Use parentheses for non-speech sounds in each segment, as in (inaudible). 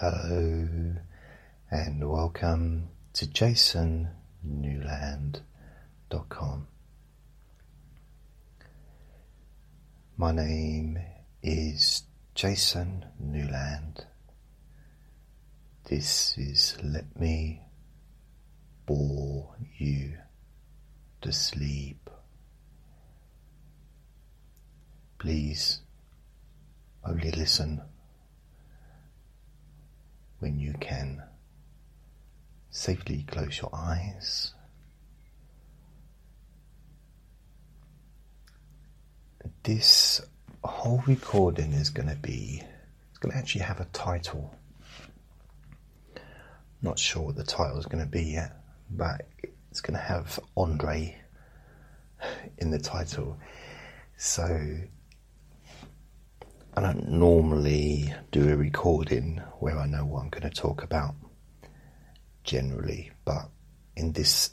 Hello and welcome to jasonnewland.com. My name is Jason Newland. This is Let Me Bore You to Sleep. Please only listen when you can safely close your eyes. This whole recording is going to be, it's going to actually have a title. Not sure what the title is going to be yet, but it's going to have Andre in the title. So I don't normally do a recording where I know what I'm going to talk about generally, but in this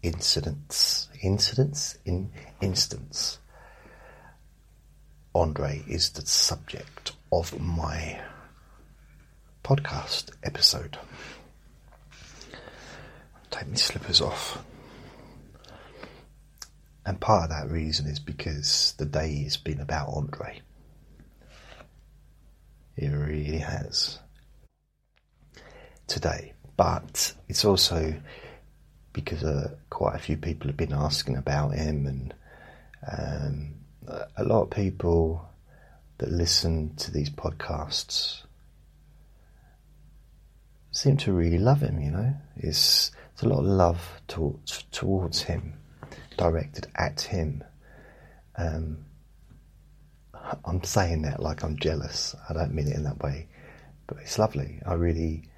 incident, incidents in instance, Andre is the subject of my podcast episode. Take my slippers off. And part of that reason is because the day has been about Andre. It really has. Today. But it's also because uh, quite a few people have been asking about him, and um, a lot of people that listen to these podcasts seem to really love him, you know? It's, it's a lot of love to, towards him, directed at him. Um, I'm saying that like I'm jealous. I don't mean it in that way, but it's lovely. I really,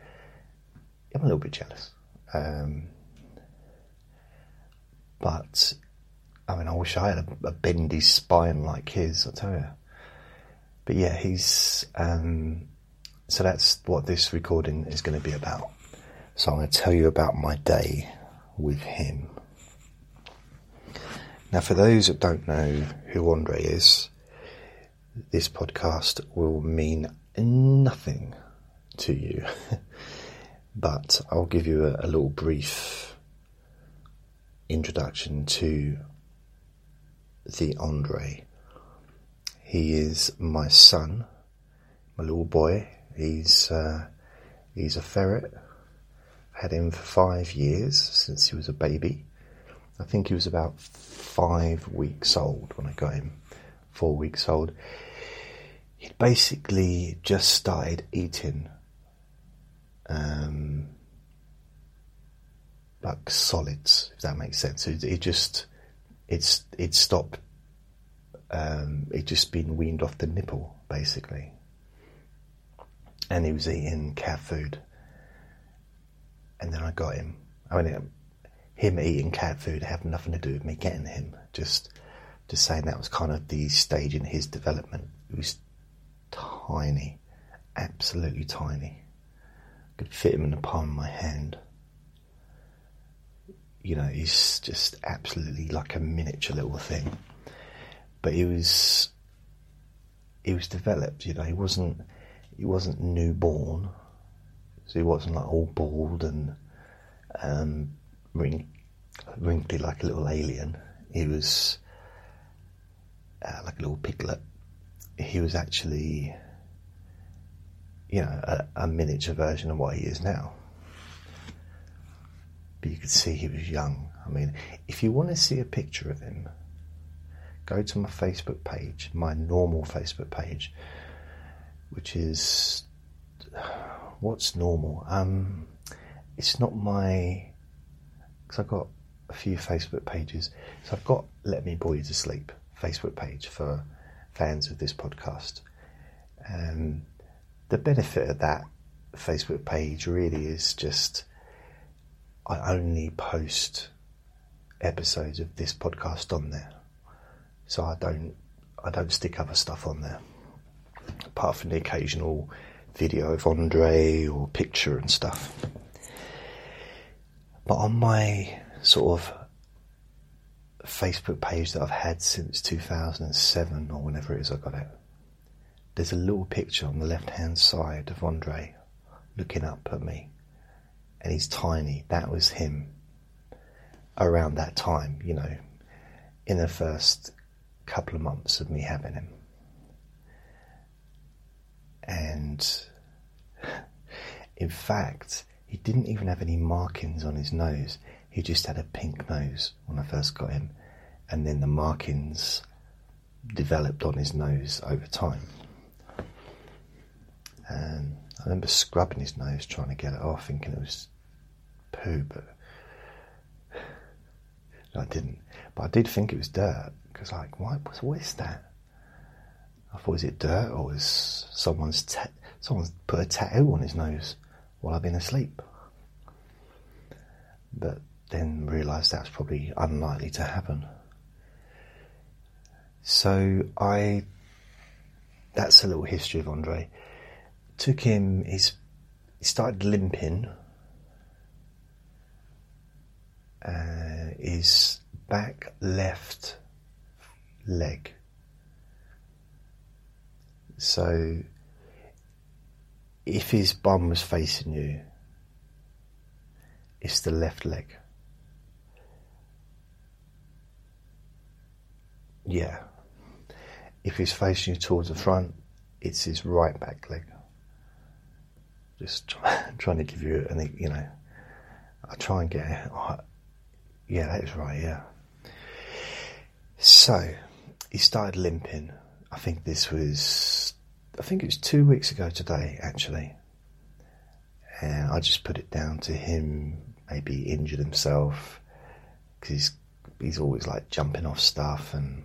I'm a little bit jealous. Um, but I mean, I wish I had a, a, bendy spine like his. I tell you. But yeah, he's. Um, so that's what this recording is going to be about. So I'm going to tell you about my day with him. Now, for those that don't know who Andre is, this podcast will mean nothing to you, (laughs) but I'll give you a, a little brief introduction to the Andre. He is my son, my little boy. He's uh, he's a ferret. Had him for five years since he was a baby. I think he was about five weeks old when I got him four weeks old, he'd basically just started eating um, like solids, if that makes sense. It, it just it's it stopped. Um, it just been weaned off the nipple, basically, and he was eating cat food. And then I got him. I mean, him eating cat food had nothing to do with me getting him. Just just saying that was kind of the stage in his development. He was tiny, absolutely tiny. I could fit him in the palm of my hand. You know, he's just absolutely like a miniature little thing. But he was, he was developed. You know, he wasn't, he wasn't newborn, so he wasn't like all bald and um, wrinkly like a little alien. He was uh, like a little piglet, he was actually, you know, a, a miniature version of what he is now. But you could see he was young. I mean, if you want to see a picture of him, go to my Facebook page, my normal Facebook page, which is what's normal. Um, it's not my because I've got a few Facebook pages. So I've got Let Me Bore You to Sleep, Facebook page for fans of this podcast. Um, the benefit of that Facebook page really is just I only post episodes of this podcast on there, so I don't I don't stick other stuff on there apart from the occasional video of Andre or picture and stuff. But on my sort of Facebook page that I've had since 2007 or whenever it is I got it. There's a little picture on the left hand side of Andre looking up at me, and he's tiny. That was him around that time, you know, in the first couple of months of me having him. And (laughs) in fact, he didn't even have any markings on his nose. He just had a pink nose when I first got him, and then the markings developed on his nose over time. And I remember scrubbing his nose, trying to get it off, thinking it was poo, but (sighs) I didn't. But I did think it was dirt because, like, what, what is that? I thought, is it dirt or is someone's ta- someone's put a tattoo on his nose while I've been asleep? But then realised that's probably unlikely to happen. So I, that's a little history of Andre. Took him, he's, he started limping. Uh, his back left leg. So if his bum was facing you, it's the left leg. Yeah. If he's facing you towards the front, it's his right back leg. Just try, (laughs) trying to give you an, you know, I try and get, oh, yeah, that is right, yeah. So, he started limping. I think this was, I think it was two weeks ago today, actually. And I just put it down to him maybe injured himself because he's, he's always like jumping off stuff and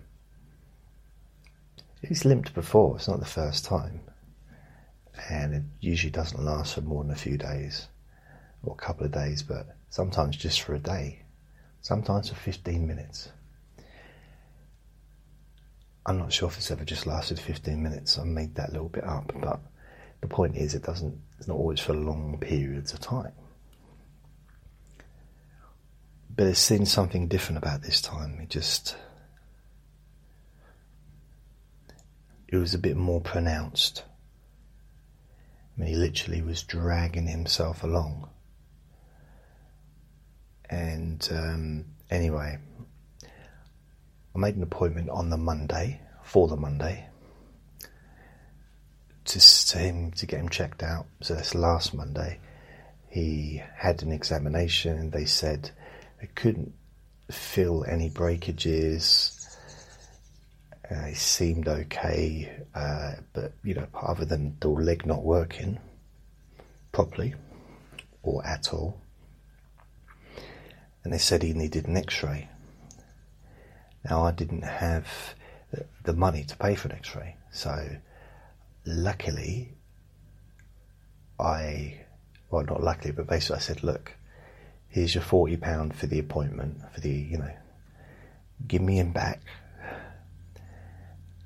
He's limped before, it's not the first time. And it usually doesn't last for more than a few days or a couple of days, but sometimes just for a day, sometimes for 15 minutes. I'm not sure if it's ever just lasted 15 minutes. I made that little bit up, but the point is, it doesn't. It's not always for long periods of time. But it's seen something different about this time. It just it was a bit more pronounced. I mean, he literally was dragging himself along. And um, anyway, I made an appointment on the Monday, for the Monday, to, to him to get him checked out. So that's last Monday. He had an examination. They said they couldn't feel any breakages uh, he seemed okay, uh, but you know, other than the leg not working properly or at all, and they said he needed an X-ray. Now I didn't have the money to pay for an X-ray, so luckily, I well not luckily, but basically I said, look, here's your forty pound for the appointment for the you know, give me him back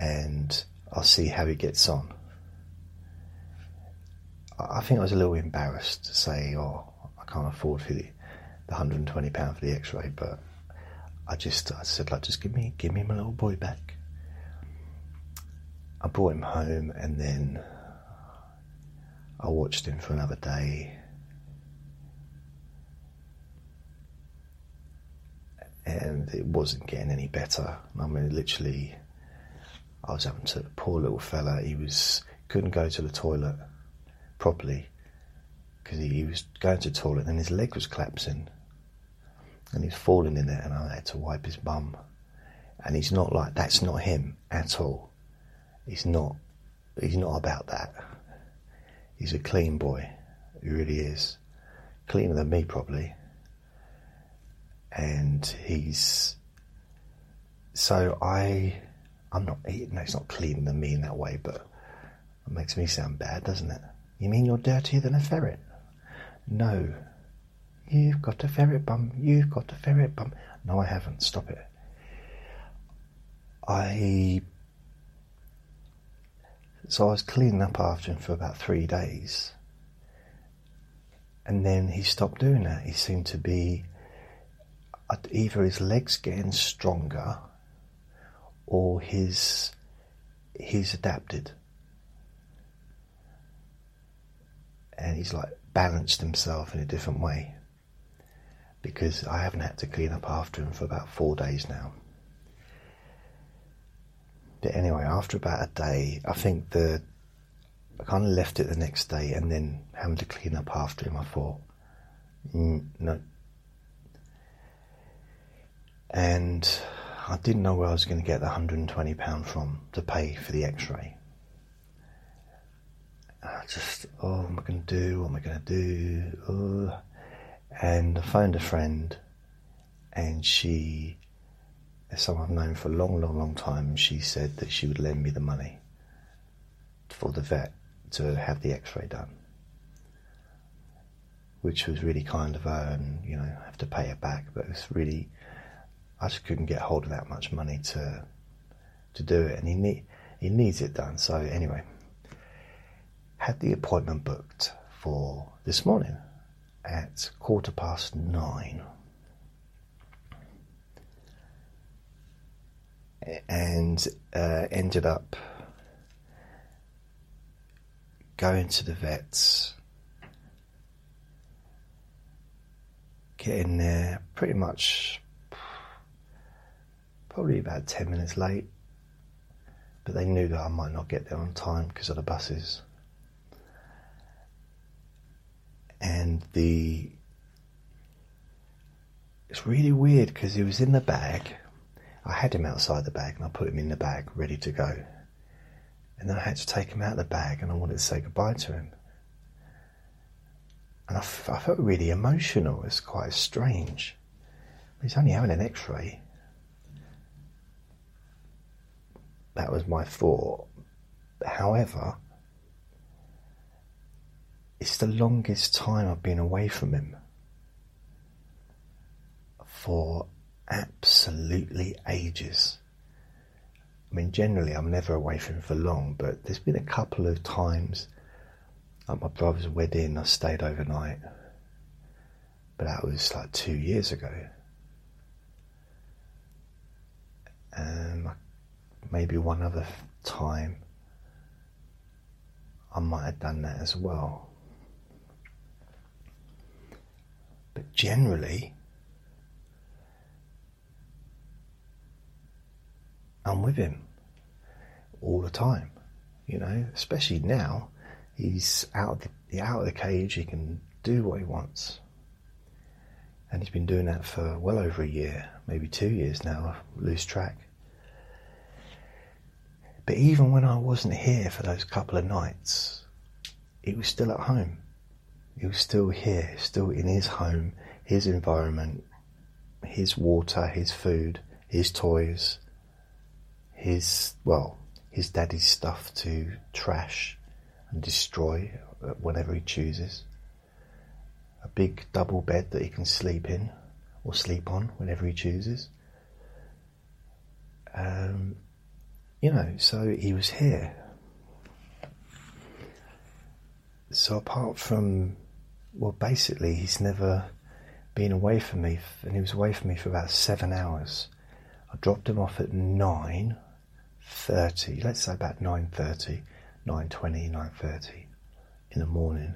and I'll see how he gets on. I think I was a little embarrassed to say, "Oh, I can't afford for the, the hundred and twenty pound for the X-ray," but I just I said, "Like, just give me give me my little boy back." I brought him home, and then I watched him for another day. And it wasn't getting any better. I mean, literally, I was having to poor little fella. He was couldn't go to the toilet properly because he, he, was going to the toilet and his leg was collapsing and he's falling in it and I had to wipe his bum. And he's not like that's not him at all. He's not. He's not about that. He's a clean boy. He really is cleaner than me probably. And he's so I I'm not, eating, no, it's not cleaner than me in that way, but it makes me sound bad, doesn't it? You mean you're dirtier than a ferret? No. You've got a ferret bum. You've got a ferret bum. No, I haven't. Stop it. I. So I was cleaning up after him for about three days. And then he stopped doing that. He seemed to be either his legs getting stronger or his he's adapted. And he's like balanced himself in a different way because I haven't had to clean up after him for about four days now. But anyway, after about a day, I think the I kind of left it the next day and then having to clean up after him. I thought, mm, no. And I didn't know where I was going to get the £120 from to pay for the x ray. I just, oh, what am I going to do? What am I going to do? Oh. And I phoned a friend, and she, as someone I've known for a long, long, long time, she said that she would lend me the money for the vet to have the x ray done. Which was really kind of her, and you know, I have to pay it back, but it's really, I just couldn't get hold of that much money to to do it, and he need, he needs it done. So anyway, had the appointment booked for this morning at quarter past nine. And uh, ended up going to the vets, getting there pretty much probably about 10 minutes late, but they knew that I might not get there on time because of the buses and the it's really weird because he was in the bag. I had him outside the bag and I put him in the bag ready to go. And then I had to take him out of the bag and I wanted to say goodbye to him. And I, felt really emotional. It's quite strange. He's only having an x ray. That was my thought. However, it's the longest time I've been away from him for absolutely ages. I mean, generally, I'm never away from him for long, but there's been a couple of times at my brother's wedding, I stayed overnight, but that was like two years ago. Um, maybe one other time, I might have done that as well. But generally, I'm with him all the time. You know, especially now, he's out of the out of the cage. He can do what he wants, and he's been doing that for well over a year, maybe two years now. I lose track. But even when I wasn't here for those couple of nights, he was still at home he was still here, still in his home, his environment, his water, his food, his toys, his, well, his daddy's stuff to trash and destroy whenever he chooses. A big double bed that he can sleep in or sleep on whenever he chooses. Um, you know, so he was here. So apart from well, basically, he's never been away from me, and he was away from me for about seven hours. I dropped him off at nine thirty. Let's say about nine thirty, nine twenty, nine thirty in the morning,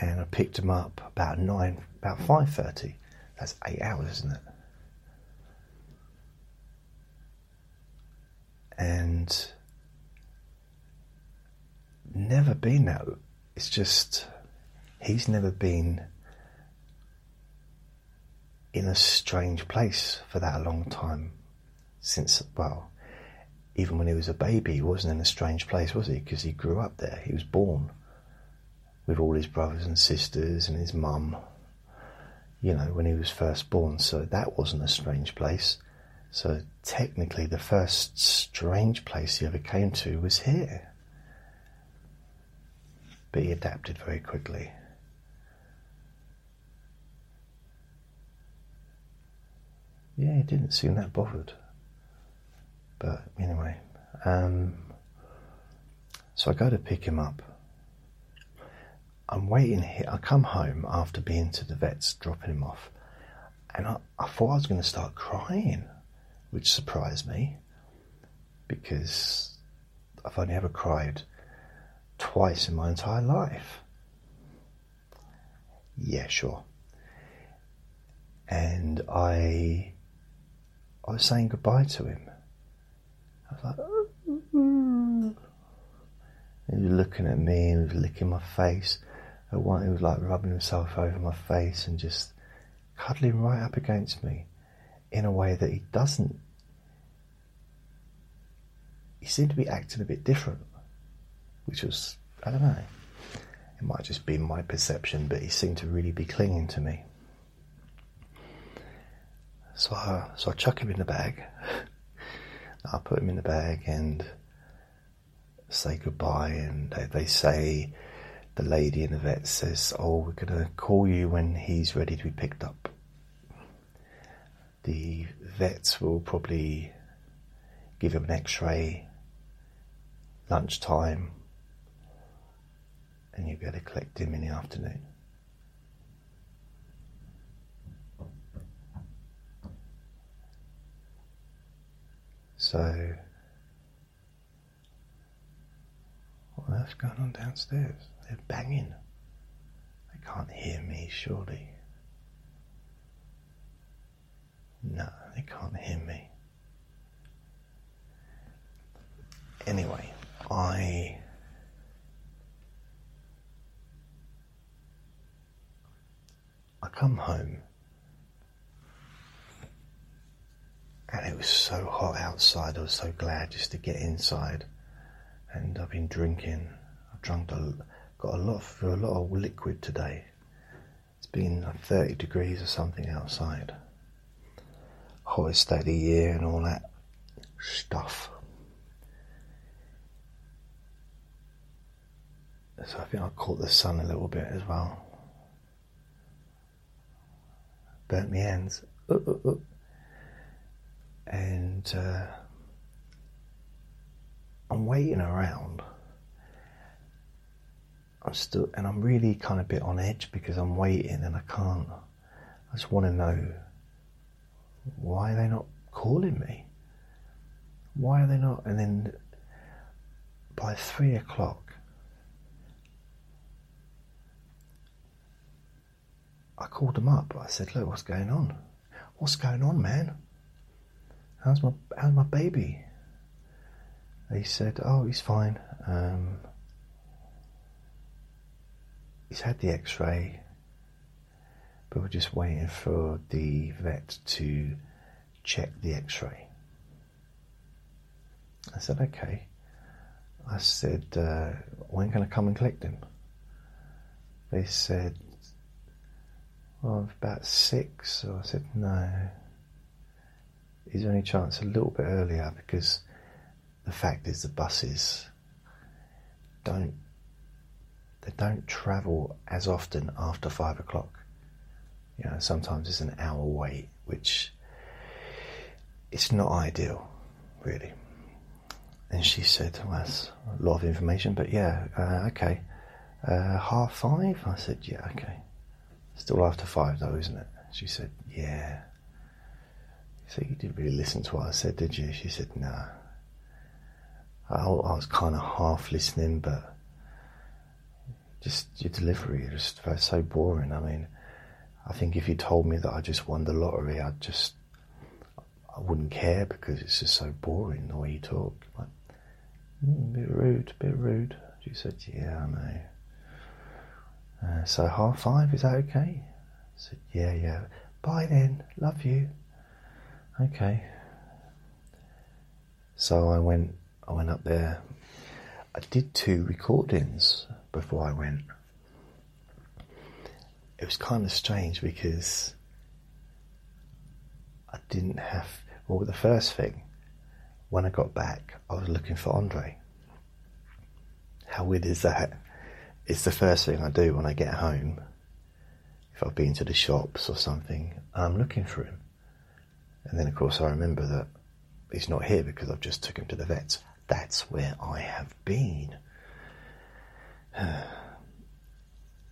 and I picked him up about nine, about five thirty. That's eight hours, isn't it? And never been that. It's just he's never been in a strange place for that long time since well even when he was a baby he wasn't in a strange place was he? Because he grew up there. He was born with all his brothers and sisters and his mum you know when he was first born. So that wasn't a strange place so technically the first strange place he ever came to was here but he adapted very quickly. Yeah, he didn't seem that bothered. But anyway, um, so I go to pick him up. I'm waiting here. I come home after being to the vets, dropping him off, and I, I thought I was going to start crying, which surprised me because I've only ever cried twice in my entire life. Yeah, sure. And I, I was saying goodbye to him. I was like, mm. he was looking at me and he was licking my face. At one, he was like rubbing himself over my face and just cuddling right up against me in a way that he doesn't. He seemed to be acting a bit different, which was, I don't know, it might just be my perception, but he seemed to really be clinging to me. So I, so I chuck him in the bag. (laughs) I put him in the bag and say goodbye, and they, they say the lady in the vet says, "Oh, we're going to call you when he's ready to be picked up." The vets will probably give him an X-ray lunchtime, and you'll be able to collect him in the afternoon. So, what on earth's going on downstairs? They're banging. They can't hear me, surely. No, they can't hear me. Anyway, I. I come home and it was so hot outside. I was so glad just to get inside. And I've been drinking. I've drunk a, got a lot of, a lot of liquid today. It's been like 30 degrees or something outside. Hottest day of the year and all that stuff. So I think I caught the sun a little bit as well. Burnt my hands. Uh, uh, uh and uh, I'm waiting around. I'm still, and I'm really kind of bit on edge because I'm waiting and I can't. I just want to know why are they not calling me? Why are they not? And then by three o'clock, I called them up. I said, "Look, what's going on? What's going on, man?" how's my how's my baby? They said, oh, he's fine. Um, he's had the X-ray, but we're just waiting for the vet to check the X-ray. I said, okay. I said, uh, when can I come and collect him? They said, well, about six. So I said, no is there any chance a little bit earlier? Because the fact is, the buses don't they don't travel as often after five o'clock. You know, sometimes it's an hour wait, which it's not ideal, really. And she said, well, that's a lot of information, but yeah, uh, okay. Uh, half five? I said, yeah, okay. Still after five, though, isn't it? She said, yeah. So you didn't really listen to what I said, did you? She said, no. I, I was kind of half listening, but just your delivery felt so boring. I mean, I think if you told me that I just won the lottery, I'd just, I wouldn't care because it's just so boring the way you talk. Like, mm, bit rude, bit rude. She said, yeah, I know. Uh, so half five, is that okay? I said, yeah, yeah. Bye then, love you. Okay. So I went. I went up there. I did two recordings before I went. It was kind of strange because I didn't have. Well, the first thing, when I got back, I was looking for Andre. How weird is that? It's the first thing I do when I get home. If I've been to the shops or something, I'm looking for him. And then, of course, I remember that he's not here because I've just took him to the vets. That's where I have been. (sighs)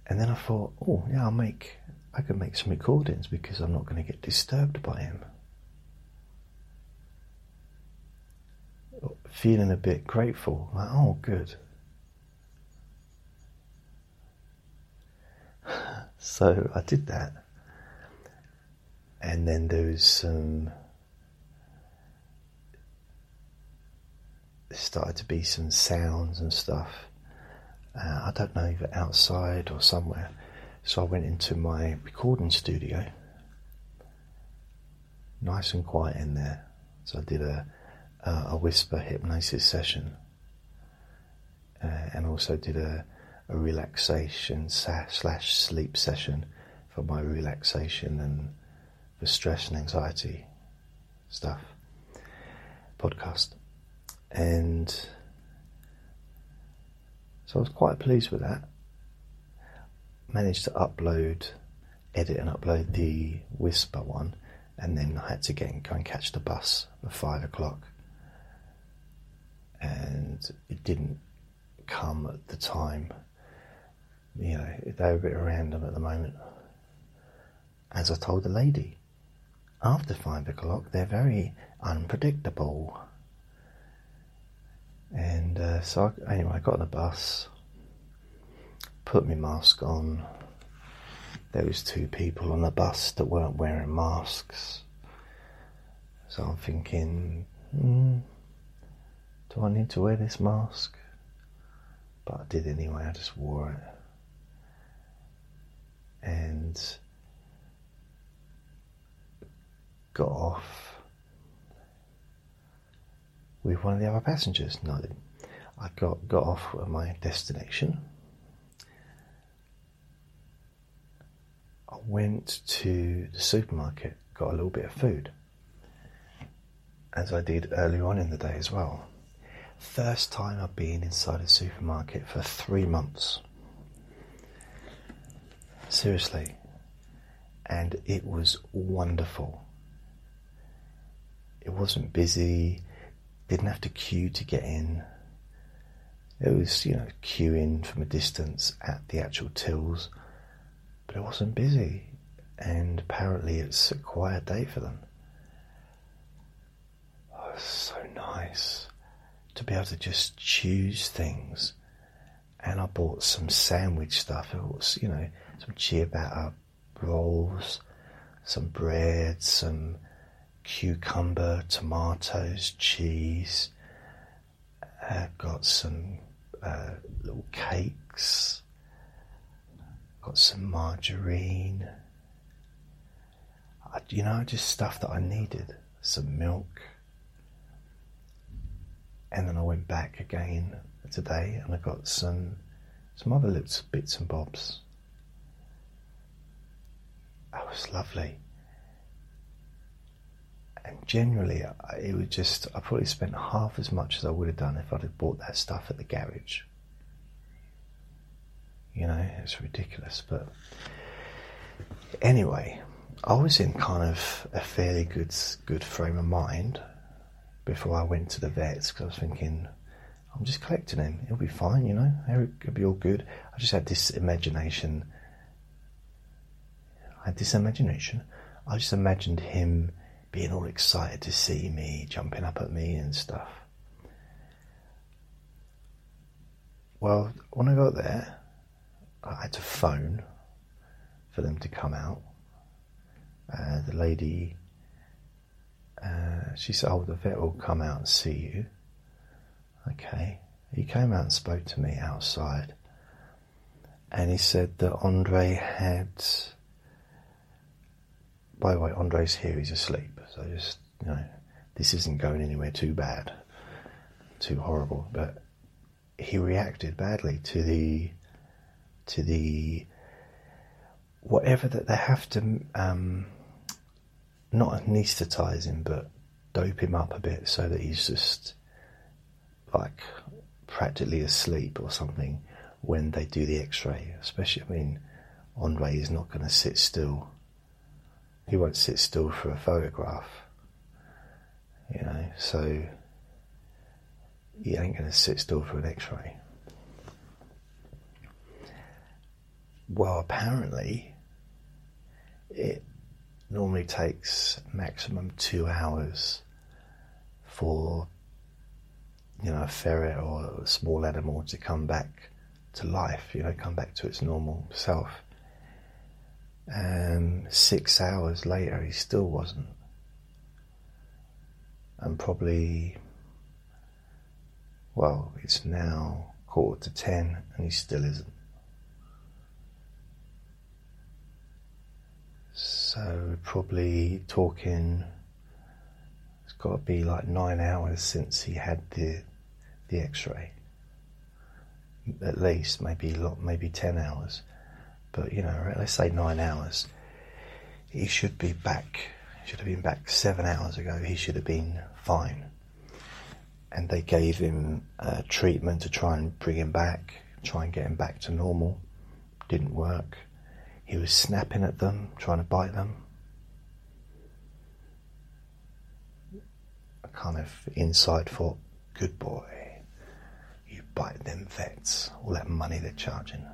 and then I thought, oh yeah, I'll make I could make some recordings because I'm not going to get disturbed by him. Feeling a bit grateful, like oh good. (sighs) so I did that, and then there was some. There started to be some sounds and stuff uh, I don't know, either outside or somewhere. So I went into my recording studio. Nice and quiet in there. So I did a, a whisper hypnosis session. Uh, and also did a, a relaxation slash sleep session for my relaxation and for stress and anxiety stuff podcast. And so I was quite pleased with that. Managed to upload, edit and upload the Whisper one, and then I had to get go and catch the bus at five o'clock. And it didn't come at the time. You know, they're a bit random at the moment. As I told the lady, after five o'clock, they're very unpredictable. And uh, so, I, anyway, I got on the bus, put my mask on. There was two people on the bus that weren't wearing masks. So I'm thinking, hmm, do I need to wear this mask? But I did anyway, I just wore it. And got off with one of the other passengers. No, I got, got off at my destination. I went to the supermarket, got a little bit of food, as I did earlier on in the day as well. First time I've been inside a supermarket for three months. Seriously. And it was wonderful. It wasn't busy, didn't have to queue to get in. It was, you know, queuing from a distance at the actual tills, but it wasn't busy. And apparently it's a quiet day for them. Oh, so nice to be able to just choose things. And I bought some sandwich stuff. It was, you know, some ciabatta rolls, some bread, some cucumber, tomatoes, cheese. I've got some uh, little cakes. Got some margarine. I, you know, just stuff that I needed. Some milk. And then I went back again today and I got some some other little bits and bobs. That was lovely. And generally, it was just, I probably spent half as much as I would have done if I'd have bought that stuff at the garage. You know, it's ridiculous. But anyway, I was in kind of a fairly good, good frame of mind before I went to the vets because I was thinking, I'm just collecting him. He'll be fine, you know. It'll be all good. I just had this imagination. I had this imagination. I just imagined him being all excited to see me, jumping up at me and stuff. Well, when I got there, I had to phone for them to come out. Uh, the lady uh, she said, Oh, the vet will come out and see you. Okay. He came out and spoke to me outside. And he said that Andre had. By the way, Andre's here, he's asleep. So just, you know, this isn't going anywhere too bad, too horrible. But he reacted badly to the. to the. whatever that they have to. Um, not anaesthetize him, but dope him up a bit so that he's just like practically asleep or something when they do the x-ray. Especially, I mean, Andre is not going to sit still. He won't sit still for a photograph, you know, so he ain't going to sit still for an x-ray. Well, apparently, it normally takes maximum two hours for you know a ferret or a small animal to come back to life, you know, come back to its normal self. Um, six hours later, he still wasn't. And probably, well, it's now quarter to ten and he still isn't. So, probably talking, it's got to be like nine hours since he had the, the x ray. At least, maybe, maybe 10 hours but you know, let's say nine hours. He should be back. He should have been back seven hours ago. He should have been fine. And they gave him uh, treatment to try and bring him back, try and get him back to normal. Didn't work. He was snapping at them, trying to bite them. A kind of inside thought, good boy, you bite them vets, all that money they're charging.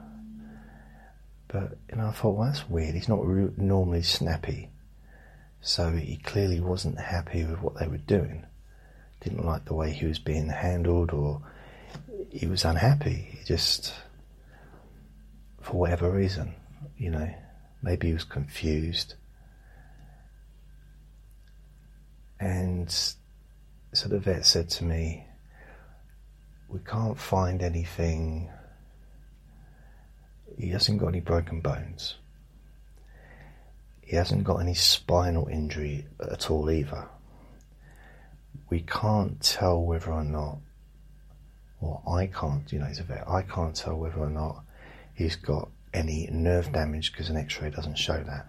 But you know, I thought, well, that's weird. He's not re- normally snappy, so he clearly wasn't happy with what they were doing. Didn't like the way he was being handled, or he was unhappy. He just, for whatever reason, you know, maybe he was confused. And so the vet said to me, We can't find anything he hasn't got any broken bones. He hasn't got any spinal injury at all either. We can't tell whether or not, or I can't, you know, he's a vet, I can't tell whether or not he's got any nerve damage because an x ray doesn't show that.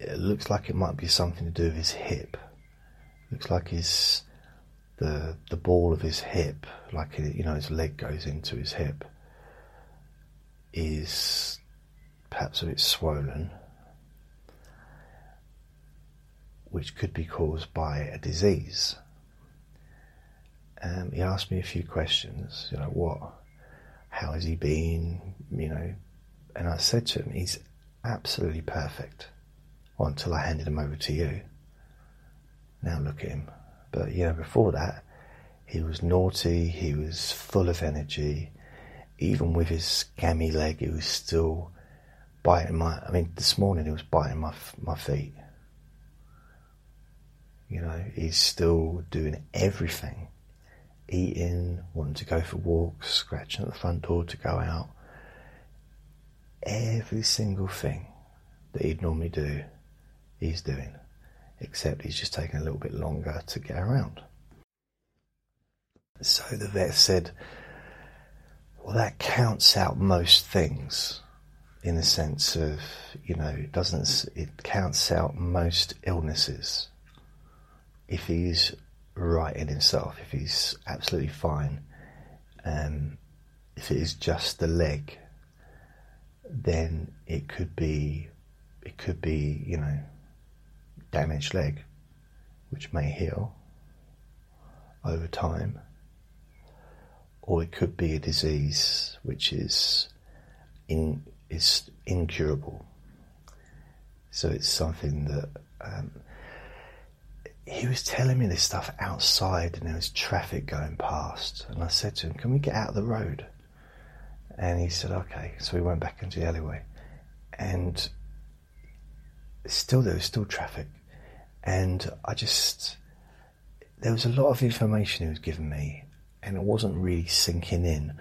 It looks like it might be something to do with his hip. Looks like his the the ball of his hip, like you know his leg goes into his hip, is perhaps a bit swollen, which could be caused by a disease. Um, he asked me a few questions, you know, what, how has he been, you know, and I said to him, he's absolutely perfect. Well, until I handed him over to you. Now look at him. But you know, before that, he was naughty. He was full of energy. Even with his scammy leg, he was still biting my. I mean, this morning he was biting my my feet. You know, he's still doing everything. Eating, wanting to go for walks, scratching at the front door to go out. Every single thing that he'd normally do, he's doing except he's just taking a little bit longer to get around. So the vet said, well, that counts out most things in the sense of, you know, it doesn't, it counts out most illnesses. If he's right in himself, if he's absolutely fine, um, if it is just the leg, then it could be, it could be, you know, damaged leg, which may heal over time, or it could be a disease which is in, is incurable. So it's something that um, he was telling me this stuff outside, and there was traffic going past. And I said to him, "Can we get out of the road?" And he said, "Okay." So we went back into the alleyway, and still there was still traffic, and I just there was a lot of information he was giving me, and it wasn't really sinking in.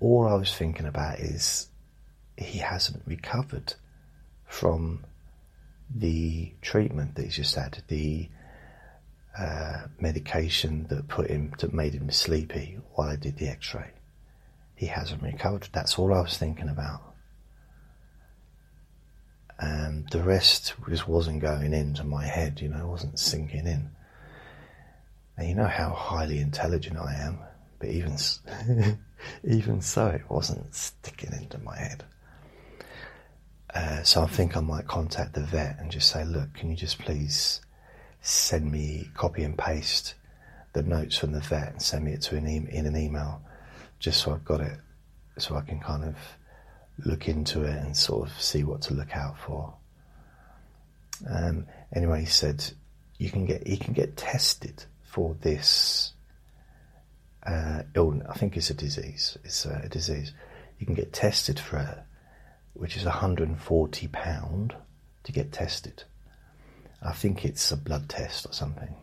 All I was thinking about is he hasn't recovered from the treatment that he's just had, the uh, medication that put him that made him sleepy while I did the X-ray. He hasn't recovered. That's all I was thinking about and the rest just wasn't going into my head, you know, it wasn't sinking in. And you know how highly intelligent I am, but even (laughs) even so, it wasn't sticking into my head. Uh, so I think I might contact the vet and just say, look, can you just please send me copy and paste the notes from the vet and send me it to an e- in an email, just so I've got it, so I can kind of look into it and sort of see what to look out for. Um, anyway, he said you can get he can get tested for this uh, illness. I think it's a disease. It's a disease. You can get tested for it, which is 140 pound to get tested. I think it's a blood test or something.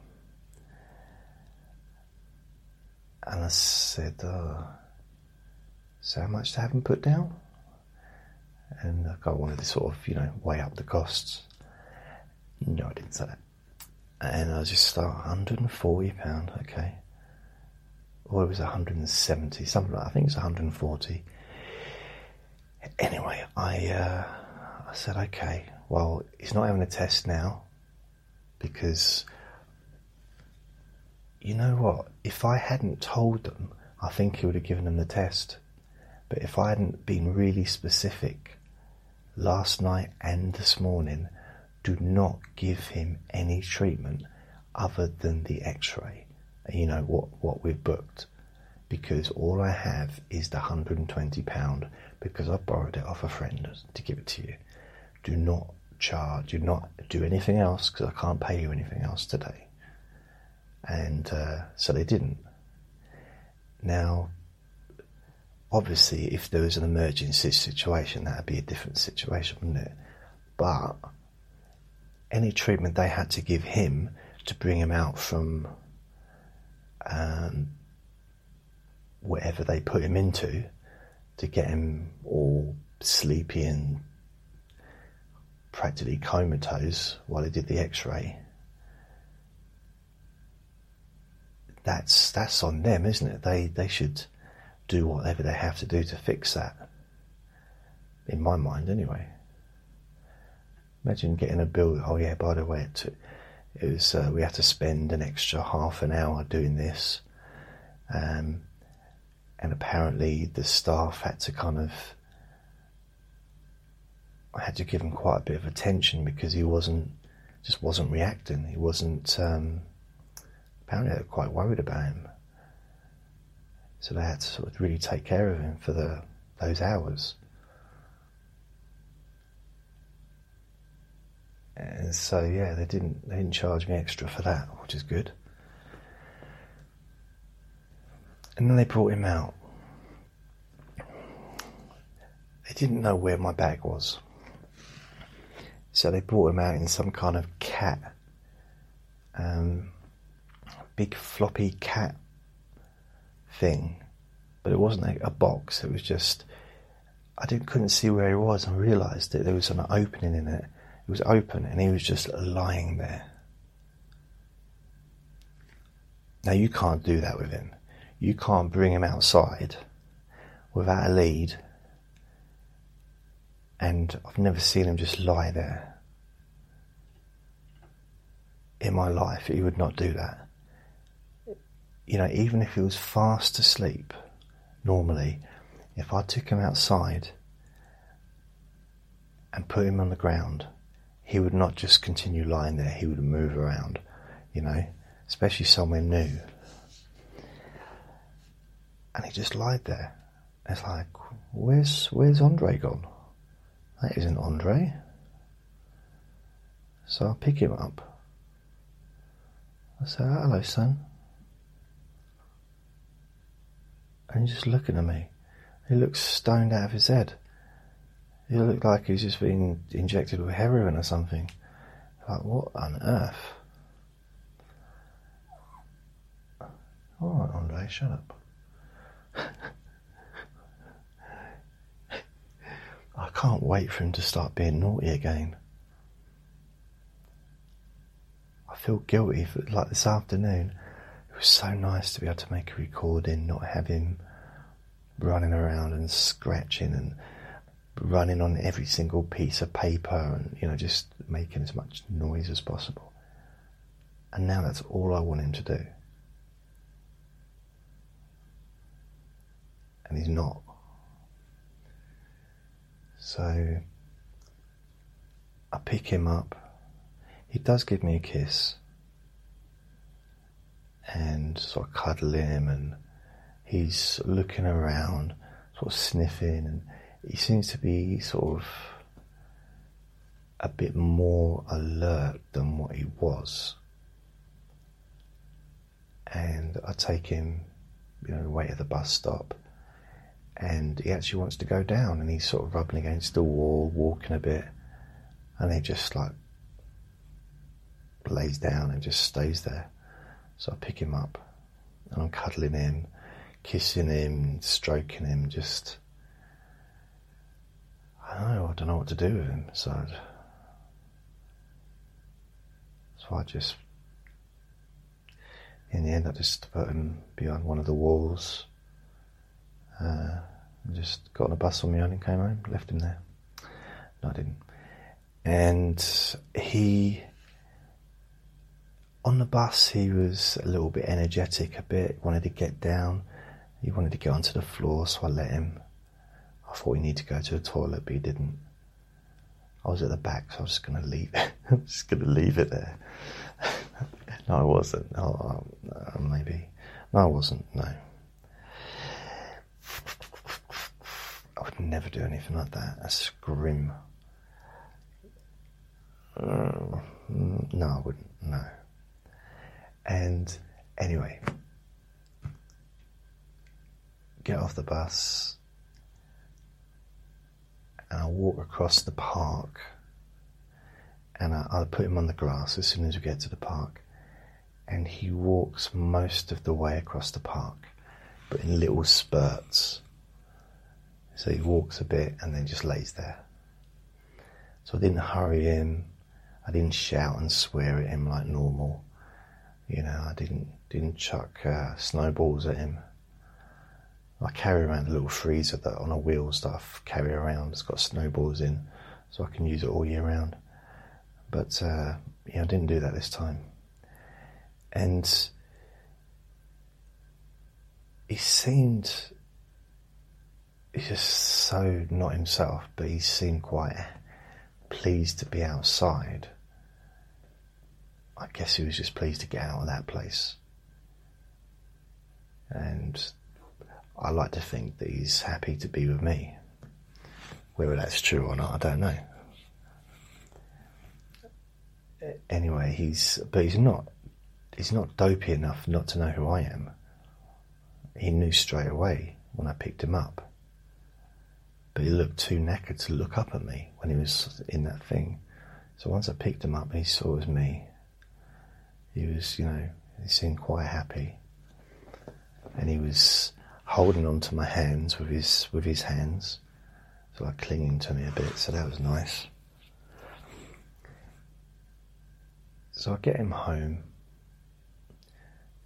And I said, oh, so how much to have him put down? And I wanted to sort of, you know, weigh up the costs. No, I didn't say that. And I just thought, 140 pound, okay. Or it was 170, something like I think it's 140. Anyway, I uh, I said, okay, well, he's not having a test now because you know what? If I hadn't told them, I think he would have given them the test. But if I hadn't been really specific last night and this morning, do not give him any treatment other than the x ray. You know what, what we've booked. Because all I have is the £120 because I borrowed it off a friend to give it to you. Do not charge, do not do anything else because I can't pay you anything else today. And uh, so they didn't. Now, obviously, if there was an emergency situation, that would be a different situation, wouldn't it? But any treatment they had to give him to bring him out from um, whatever they put him into to get him all sleepy and practically comatose while they did the x-ray that's that's on them isn't it they they should do whatever they have to do to fix that in my mind anyway imagine getting a bill oh yeah by the way it, took, it was uh, we had to spend an extra half an hour doing this um, and apparently the staff had to kind of I had to give him quite a bit of attention because he wasn't just wasn't reacting. He wasn't. Um, apparently, quite worried about him, so they had to sort of really take care of him for the those hours. And so yeah, they didn't they didn't charge me extra for that, which is good. And then they brought him out. They didn't know where my bag was. So they brought him out in some kind of cat, um, big floppy cat thing, but it wasn't a, box. It was just I didn't couldn't see where he was, and realised that there was an opening in it. It was open, and he was just lying there. Now you can't do that with him. You can't bring him outside without a lead and I've never seen him just lie there. In my life, he would not do that. You know, even if he was fast asleep, normally, if I took him outside and put him on the ground, he would not just continue lying there, he would move around, you know, especially somewhere new. And he just lied there. It's like, where's where's Andre gone? That isn't Andre. So I pick him up. I say, hello, son. And he's just looking at me. He looks stoned out of his head. He looked like he's just been injected with heroin or something. Like, what on earth? Alright, Andre, shut up. (laughs) I can't wait for him to start being naughty again. I feel guilty for like this afternoon. It was so nice to be able to make a recording, not have him running around and scratching and running on every single piece of paper and you know just making as much noise as possible. And now that's all I want him to do. And he's not. So I pick him up. He does give me a kiss. And sort of cuddle him, and he's looking around, sort of sniffing, and he seems to be sort of a bit more alert than what he was. And I take him you know, wait at the bus stop, and he actually wants to go down, and he's sort of rubbing against the wall, walking a bit, and he just like lays down and just stays there. So I pick him up, and I'm cuddling him, kissing him, stroking him, just. I don't know. I don't know what to do with him. So, so I just in the end, I just put him behind one of the walls. Uh, just got on a bus on my own and came home. Left him there. No, I didn't. And he, on the bus, he was a little bit energetic, a bit wanted to get down. He wanted to get onto the floor, so I let him. I thought he needed to go to the toilet, but he didn't. I was at the back, so I was just going to leave. I was (laughs) just going to leave it there. (laughs) no, I wasn't. Oh, uh, maybe. No, I wasn't. No. I would never do anything like that. That's grim. Uh, no, I wouldn't. No. And anyway, get off the bus and I walk across the park and I, I put him on the grass as soon as we get to the park and he walks most of the way across the park, but in little spurts. So he walks a bit and then just lays there. So I didn't hurry him. I didn't shout and swear at him like normal. You know, I didn't didn't chuck uh, snowballs at him. I carry around a little freezer that on a wheel stuff carry around. It's got snowballs in, so I can use it all year round. But uh, yeah, I didn't do that this time and he seemed he's just so not himself, but he seemed quite pleased to be outside. I guess he was just pleased to get out of that place. And I like to think that he's happy to be with me. Whether that's true or not, I don't know. Anyway, he's but he's not he's not dopey enough not to know who I am. He knew straight away when I picked him up. But he looked too knackered to look up at me when he was in that thing. So once I picked him up he saw it was me, he was, you know, he seemed quite happy. And he was holding on to my hands with his with his hands. So like clinging to me a bit, so that was nice. So I get him home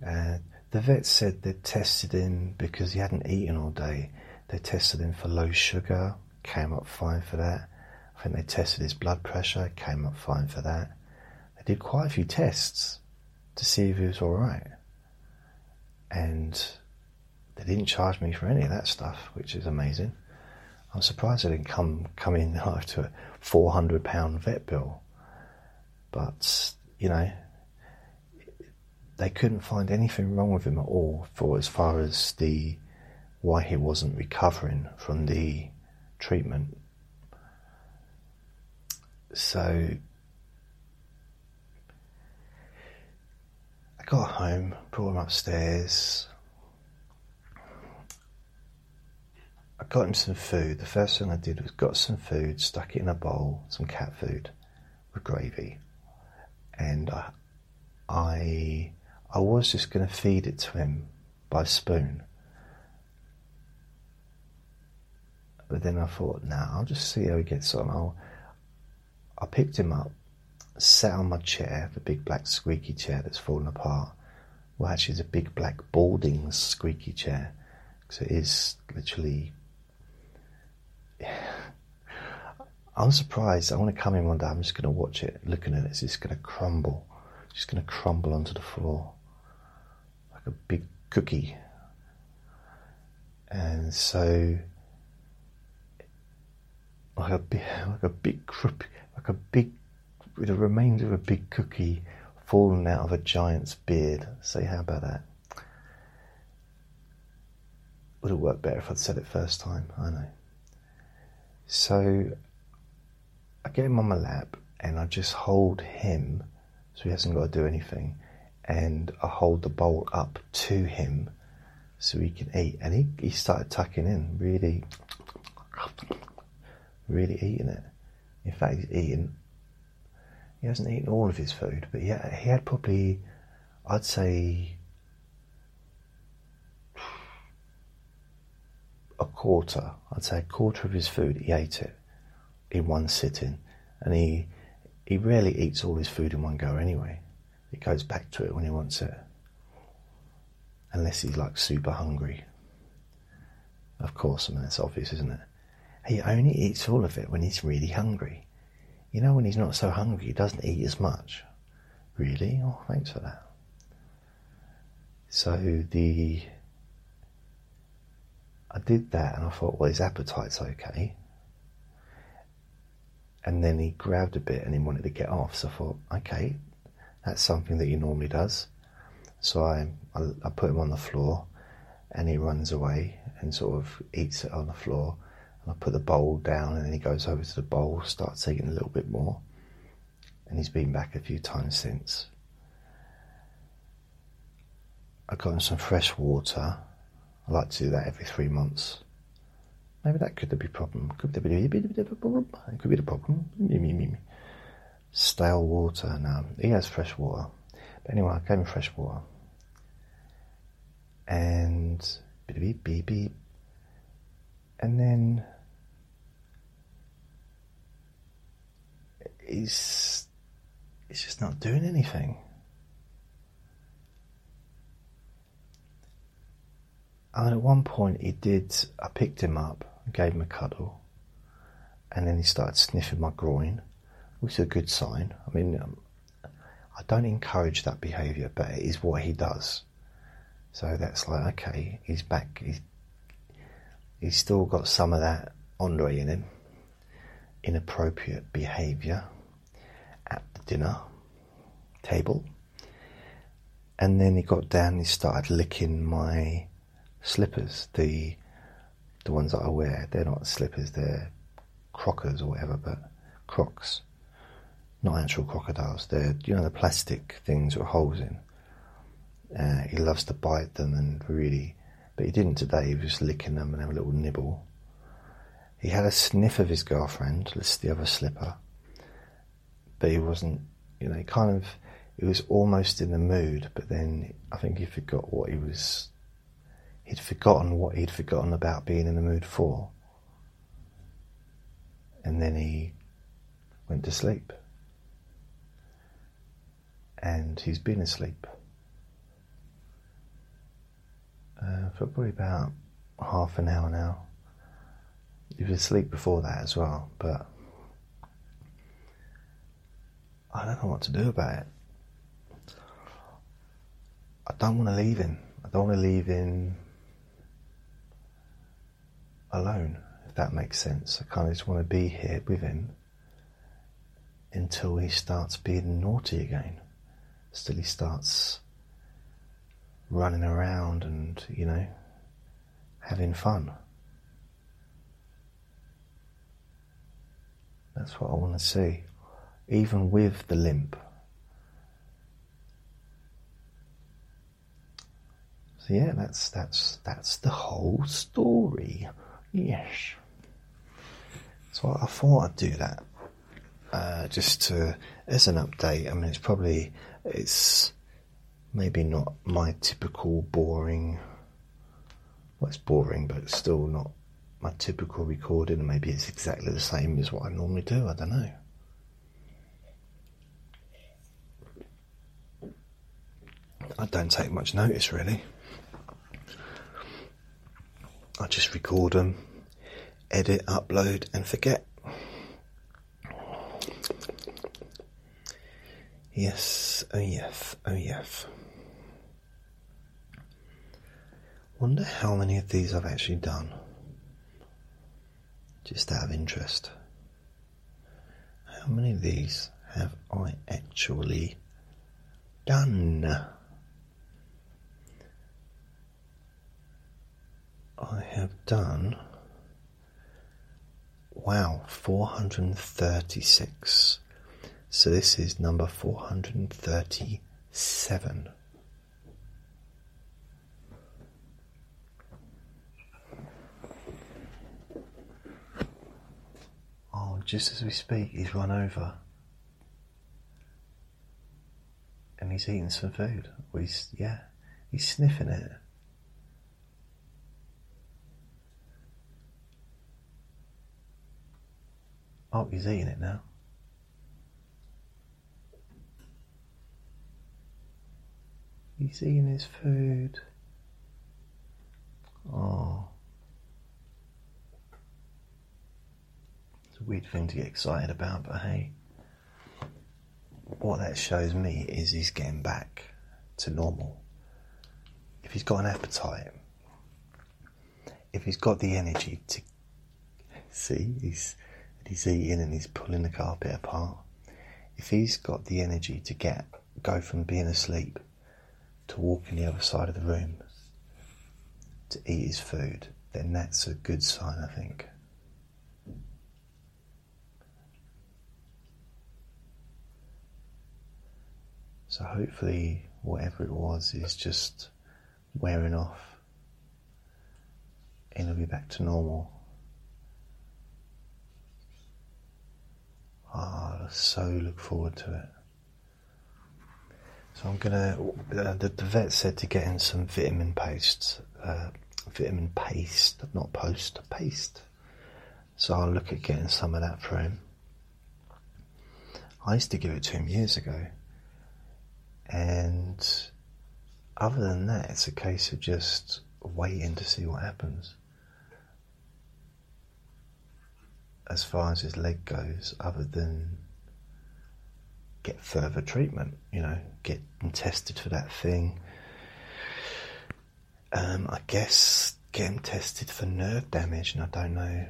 uh, the vet said they'd tested him because he hadn't eaten all day. They tested him for low sugar, came up fine for that. I think they tested his blood pressure, came up fine for that. They did quite a few tests to see if he was alright. And they didn't charge me for any of that stuff, which is amazing. I'm surprised they didn't come come in (laughs) to a four hundred pound vet bill. But you know, they couldn't find anything wrong with him at all for as far as the why he wasn't recovering from the treatment. So got home, brought him upstairs. I got him some food. The first thing I did was got some food, stuck it in a bowl, some cat food with gravy, and I, I I was just going to feed it to him by spoon. But then I thought, nah, I'll just see how he gets on. I'll, I picked him up, sat on my chair, the big black squeaky chair that's fallen apart. Well, actually, it's a big black balding squeaky chair because it is literally. (sighs) I'm surprised. I want to come in one day. I'm just going to watch it, looking at it. It's just going to crumble. It's just going to crumble onto the floor like a big cookie. And so, like a big, (laughs) like a big, (laughs) like a big, with the remains of a big cookie fallen out of a giant's beard. Say, how about that? Would have worked better if I'd said it first time. I know. So, I get him on my lap and I just hold him so he hasn't got to do anything and I hold the bowl up to him so he can eat. And he, he started tucking in, really, really eating it. In fact, he's eating. He hasn't eaten all of his food, but yeah, he had probably, I'd say, a quarter. I'd say a quarter of his food. He ate it in one sitting, and he he rarely eats all his food in one go anyway. He goes back to it when he wants it, unless he's like super hungry. Of course, I mean that's obvious, isn't it? He only eats all of it when he's really hungry. You know, when he's not so hungry, he doesn't eat as much. Really? Oh, thanks for that. So the I did that and I thought, well, his appetite's okay. And then he grabbed a bit and he wanted to get off. So I thought, okay, that's something that he normally does. So I, I, I put him on the floor and he runs away and sort of eats it on the floor. I put the bowl down and then he goes over to the bowl, starts eating a little bit more. And he's been back a few times since. I got him some fresh water. I like to do that every three months. Maybe that could be a problem. Could be a bit of a problem. It could be the problem. Stale water. Now he has fresh water. But anyway, I gave him fresh water. And beep beep beep beep. And then he's he's just not doing anything. And at one point, he did. I picked him up, gave him a cuddle, and then he started sniffing my groin, which is a good sign. I mean, um, I don't encourage that behaviour, but it is what he does. So that's like, okay, he's back. He's he's still got some of that Andre in him, inappropriate behaviour dinner table. And then he got down and he started licking my slippers, the the ones that I wear, they're not slippers, they're crockers or whatever, but crocs, not actual crocodiles. They're you know the plastic things with holes in. Uh, he loves to bite them and really, but he didn't today. He was licking them and have a little nibble. He had a sniff of his girlfriend, This the other slipper, but he wasn't. You know, kind of, he was almost in the mood, but then I think he forgot what he was He'd forgotten what he'd forgotten about being in the mood for. And then he went to sleep. And he's been asleep uh, for probably about half an hour now. He was asleep before that as well, but I don't know what to do about it. I don't want to leave him. I don't want to leave him alone, if that makes sense. I kind of just want to be here with him until he starts being naughty again. Still, he starts running around and, you know, having fun. That's what I want to see, even with the limp. So yeah, that's that's that's the whole story. Yes. So I thought I'd do that. Uh, just to, as an update. I mean, it's probably, it's maybe not my typical boring, well, it's boring, but it's still not my typical recording, maybe it's exactly the same as what I normally do. I don't know. I don't take much notice really. I just record them, edit, upload, and forget. Yes, oh yes, oh yes. Wonder how many of these I've actually done. Just out of interest. How many of these have I actually done? I have done. Wow, 436. So this is number 437. Oh, just as we speak, he's run over. And he's eating some food. Well, he's, yeah, he's sniffing it. Oh, he's eating it now. He's eating his food. Oh. It's a weird thing to get excited about, but hey. What that shows me is he's getting back to normal. If he's got an appetite, if he's got the energy to (laughs) see, he's he's eating and he's pulling the carpet apart. If he's got the energy to get go from being asleep to walking the other side of the room to eat his food, then that's a good sign, I think. So hopefully, whatever it was is just wearing off and he'll be back to normal. Ah, I so look forward to it. So I'm gonna. Uh, the, the vet said to get in some vitamin paste, uh, vitamin paste, not post, paste. So I'll look at getting some of that for him. I used to give it to him years ago, and other than that, it's a case of just waiting to see what happens. As far as his leg goes, other than get further treatment, you know, get him tested for that thing. Um, I guess get him tested for nerve damage, and I don't know.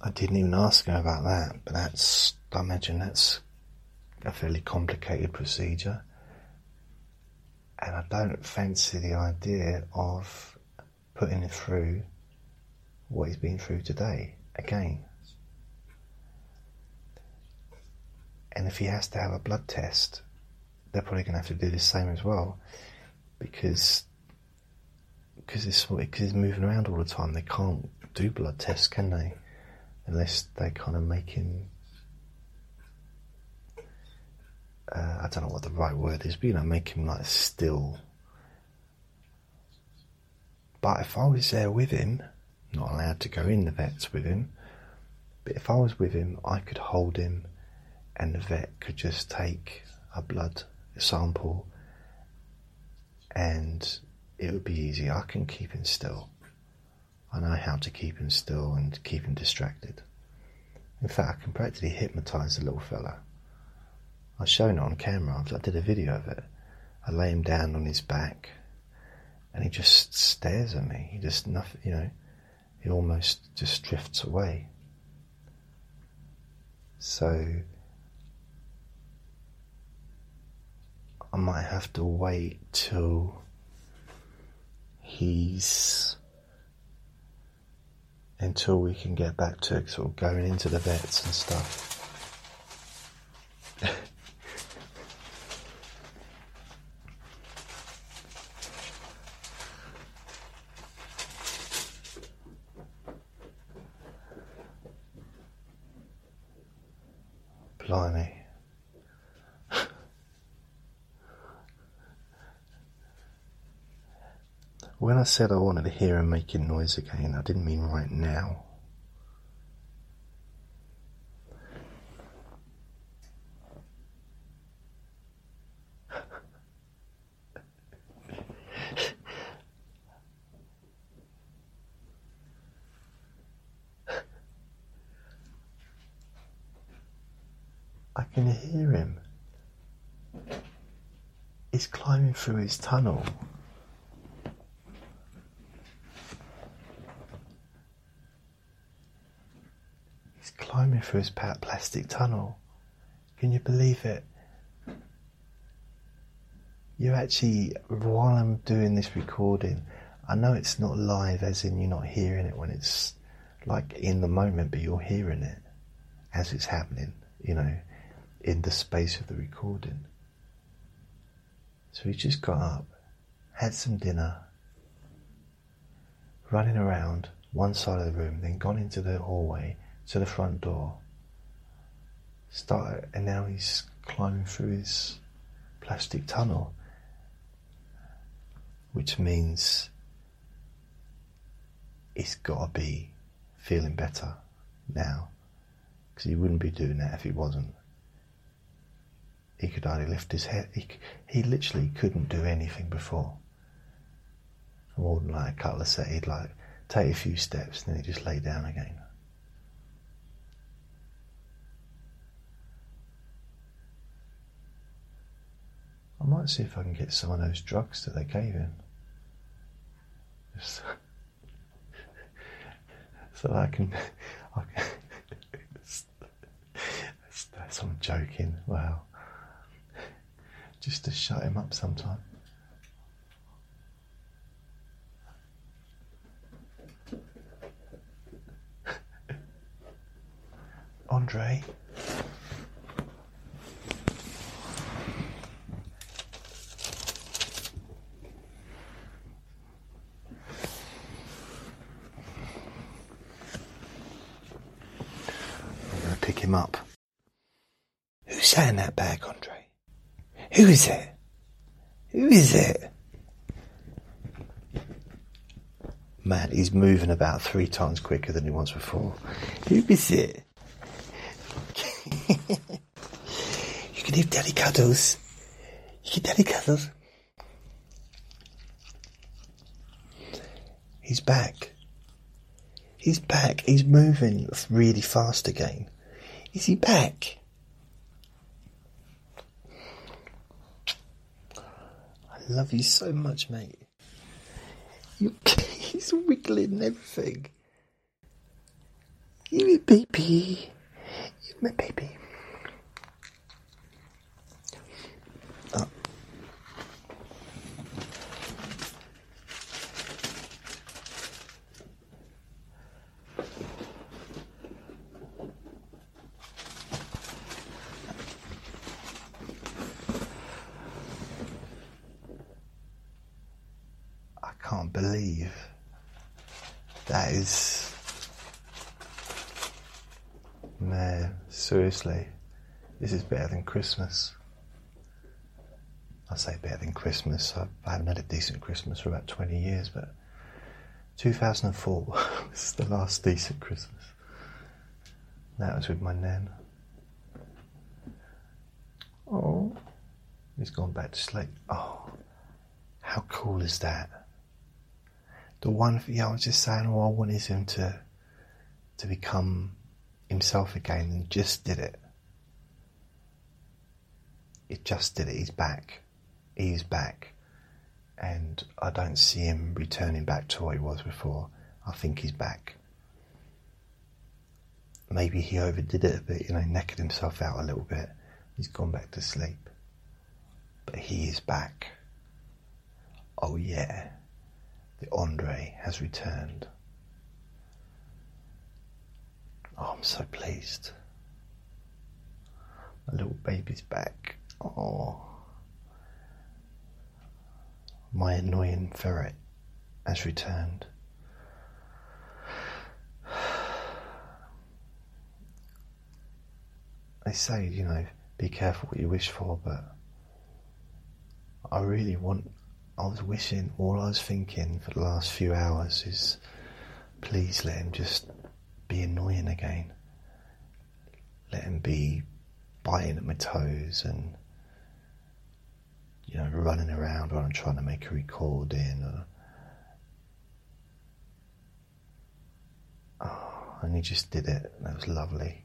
I didn't even ask him about that, but that's, I imagine that's a fairly complicated procedure. And I don't fancy the idea of putting him through what he's been through today again. And if he has to have a blood test, they're probably going to have to do the same as well, because because it's because he's moving around all the time. They can't do blood tests, can they? Unless they kind of make him. Uh, I don't know what the right word is, but you know, make him like still. But if I was there with him, not allowed to go in the vets with him, but if I was with him, I could hold him and the vet could just take a blood sample and it would be easy. I can keep him still. I know how to keep him still and keep him distracted. In fact, I can practically hypnotize the little fella. I've shown it on camera. I did a video of it. I lay him down on his back, and he just stares at me. He just nothing, you know. He almost just drifts away. So might have to wait till he's until we can get back to sort of going into the vets and stuff. (laughs) Blimey. When I said I wanted to hear him making noise again, I didn't mean right now. I can hear him. He's climbing through his tunnel. climbing through his plastic tunnel. Can you believe it? You're actually, while I'm doing this recording, I know it's not live, as in you're not hearing it when it's like in the moment, but you're hearing it as it's happening, you know, in the space of the recording. So he just got up, had some dinner, running around one side of the room, then gone into the hallway to the front door, started, and now he's climbing through his plastic tunnel, which means he's got to be feeling better now because he wouldn't be doing that if he wasn't. He could hardly lift his head. He, he literally couldn't do anything before. More than like a couple of seconds, he'd like take a few steps and then he'd just lay down again. I might see if I can get some of those drugs that they gave him. Just (laughs) so I can. (laughs) I can (laughs) that's, I'm joking. Wow. Just to shut him up sometime. Andre. Pick him up. Who's that in that bag, Andre? Who is it? Who is it? Man, he's moving about three times quicker than he was before. Who is it? (laughs) you can give daddy cuddles. You can daddy cuddles. He's back. He's back. He's moving really fast again. Is he back? I love you so much, mate. You, (laughs) he's wiggling and everything. You my baby. You my baby. Oh. I can't believe that is. Man, seriously, this is better than Christmas. I say better than Christmas. I haven't had a decent Christmas for about 20 years, but 2004 (laughs) was the last decent Christmas. That was with my nan. Oh, he's gone back to sleep. Oh, how cool is that? The one, yeah, I was just saying, oh, I wanted him to to become himself again, and just did it. It just did it. He's back. He's back, and I don't see him returning back to what he was before. I think he's back. Maybe he overdid it a bit, you know, knackered himself out a little bit. He's gone back to sleep, but he is back. Oh yeah the Andre has returned. Oh, I'm so pleased. My little baby's back. Oh. My annoying ferret has returned. (sighs) They say, you know, be careful what you wish for, but I really want I was wishing, all I was thinking for the last few hours is please let him just be annoying again. Let him be biting at my toes and, you know, running around while I'm trying to make a recording. Or, oh, and he just did it. That was lovely.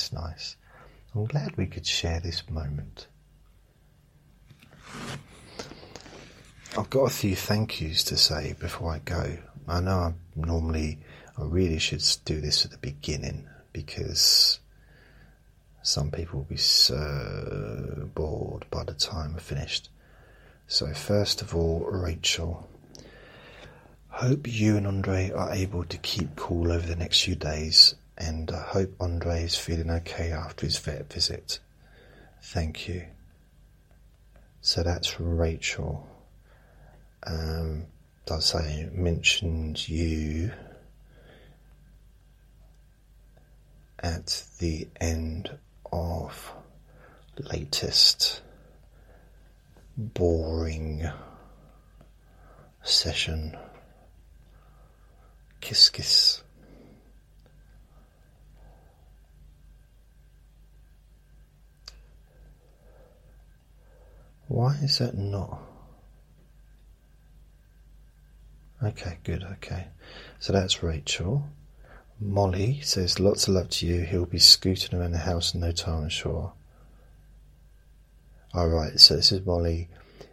That's nice. I'm glad we could share this moment. I've got a few thank yous to say before I go. I know I normally, I really should do this at the beginning because some people will be so bored by the time I've finished. So, first of all, Rachel, hope you and Andre are able to keep cool over the next few days and I hope Andre is feeling okay after his vet visit. Thank you. So that's Rachel. um, does say mentions you at the end of latest boring session. Kiss kiss. Why is that not? Okay, good, okay. So that's Rachel. Molly says, Lots of love to you. He'll be scooting around the house in no time, I'm sure. Alright, so this is Molly.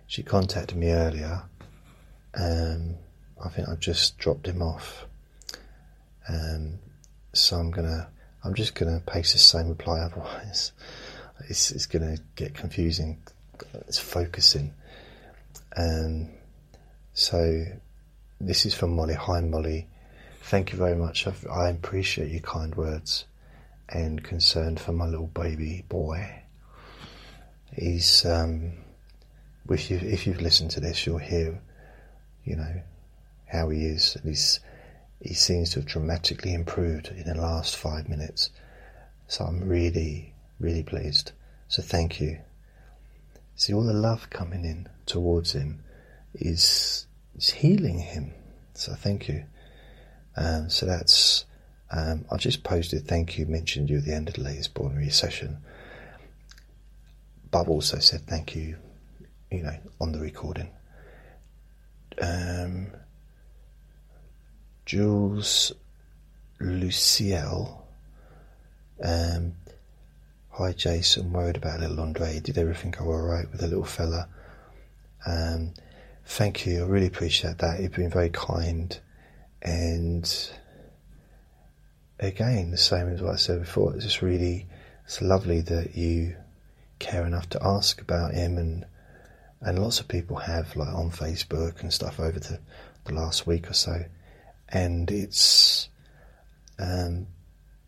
She contacted me earlier. Um, I think I've just dropped him off. Um, so I'm gonna, I'm just gonna paste the same reply, (laughs) otherwise it's, it's gonna get confusing. It's focusing. Um, so this is from Molly. Hi, Molly. Thank you very much. I've, i appreciate your kind words and concern for my little baby boy. He's, um, if you if you've listened to this, you'll hear, you know, how he is. He's he seems to have dramatically improved in the last five minutes. So I'm really, really pleased. So thank you. See all the love coming in towards him is it's healing him. So thank you. Um, so that's, um, I just posted thank you, mentioned you at the end of the latest Born session. But also said thank you, you know, on the recording. Um, Jules Luciel. Um, hi Jason, worried about little Andre. Did everything go alright with the little fella? Um, Thank you. I really appreciate that. You've been very kind. And again, the same as what I said before, it's just really, it's lovely that you care enough to ask about him and and lots of people have like on Facebook and stuff over the, the last week or so. And it's um,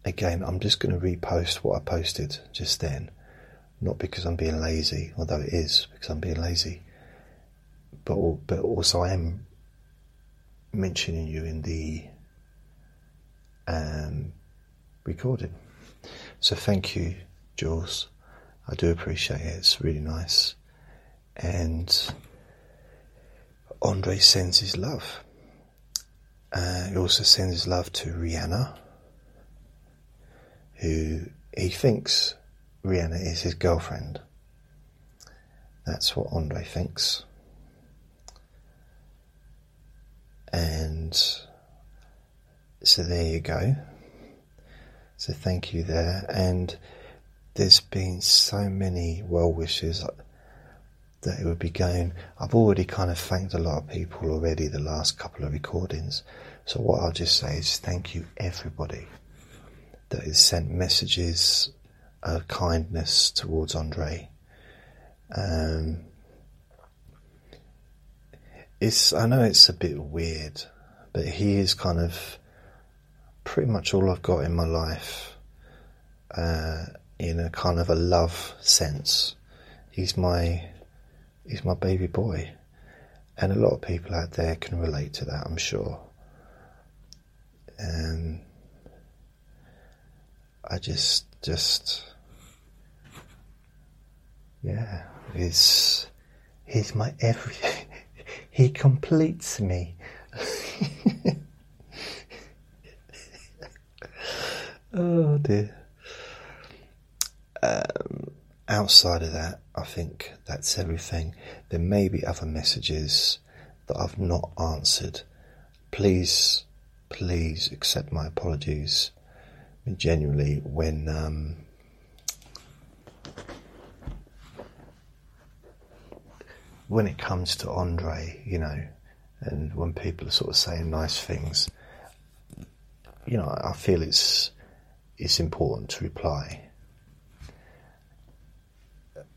again, I'm just going to repost what I posted just then, not because I'm being lazy, although it is because I'm being lazy, but but also I am mentioning you in the um, recording. So thank you, Jules. I do appreciate it. It's really nice. And Andre sends his love. Uh, he also sends his love to Rihanna, who he thinks Rihanna is his girlfriend. That's what Andre thinks. And so there you go. So thank you there. And there's been so many well wishes that it would be going. I've already kind of thanked a lot of people already the last couple of recordings. So what I'll just say is thank you everybody that sent messages of kindness towards Andre. Um, it's I know it's a bit weird, but he is kind of pretty much all I've got in my life. Uh, in a kind of a love sense, he's my he's my baby boy, and a lot of people out there can relate to that. I'm sure. And I just just yeah, he's he's my everything. (laughs) He completes me. (laughs) oh dear. Um, outside of that, I think that's everything. There may be other messages that I've not answered. Please, please accept my apologies. Genuinely, when um, when it comes to Andre, you know, and when people are sort of saying nice things, you know, I feel it's it's important to reply.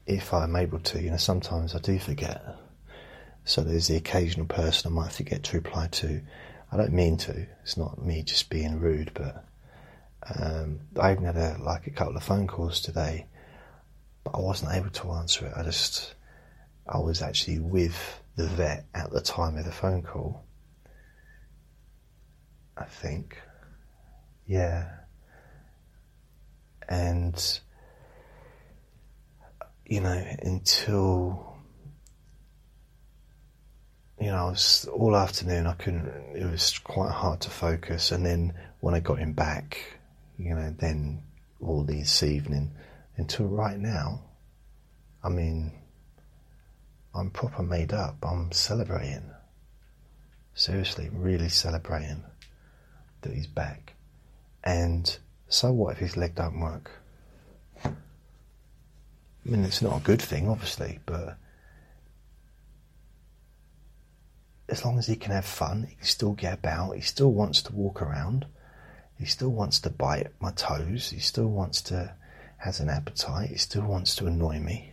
If I'm able to, you know, sometimes I do forget. So there's the occasional person I might forget to reply to. I don't mean to. It's not me just being rude, but um, I even had a, like a couple of phone calls today, but I wasn't able to answer it. I just I was actually with the vet at the time of the phone call. I think. Yeah. And, you know, until, you know, I was all afternoon, I couldn't, it was quite hard to focus. And then when I got him back, you know, then all this evening until right now, I mean, I'm proper made up. I'm celebrating. Seriously, really celebrating that he's back. And so what if his leg don't work? I mean, it's not a good thing, obviously, but as long as he can have fun, he can still get about, he still wants to walk around, he still wants to bite my toes, he still wants to, has an appetite, he still wants to annoy me,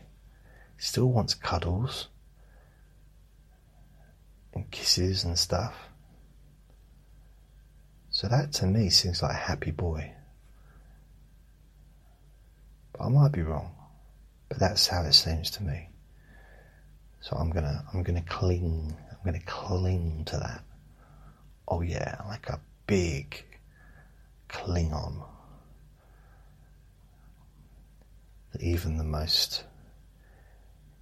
he still wants cuddles and kisses and stuff. So that to me seems like a happy boy. But I might be wrong. But that's how it seems to me. So I'm gonna I'm gonna cling I'm gonna cling to that. Oh yeah, like a big Klingon. That even the most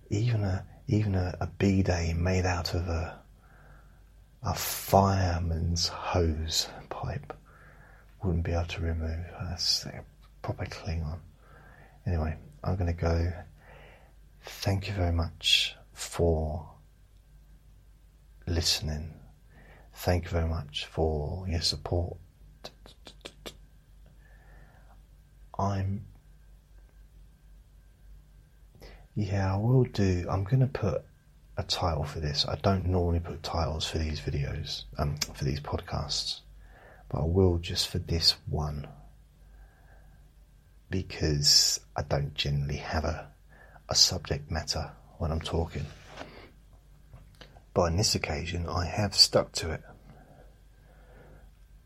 even a even a, B day made out of a a fireman's hose pipe wouldn't be able to remove. That's a proper Klingon. Anyway, I'm going to go. Thank you very much for listening. Thank you very much for your support. I'm. Yeah, I will do. I'm going to put a title for this. I don't normally put titles for these videos, um, for these podcasts, but I will just for this one because I don't generally have a, a subject matter when I'm talking. But on this occasion, I have stuck to it.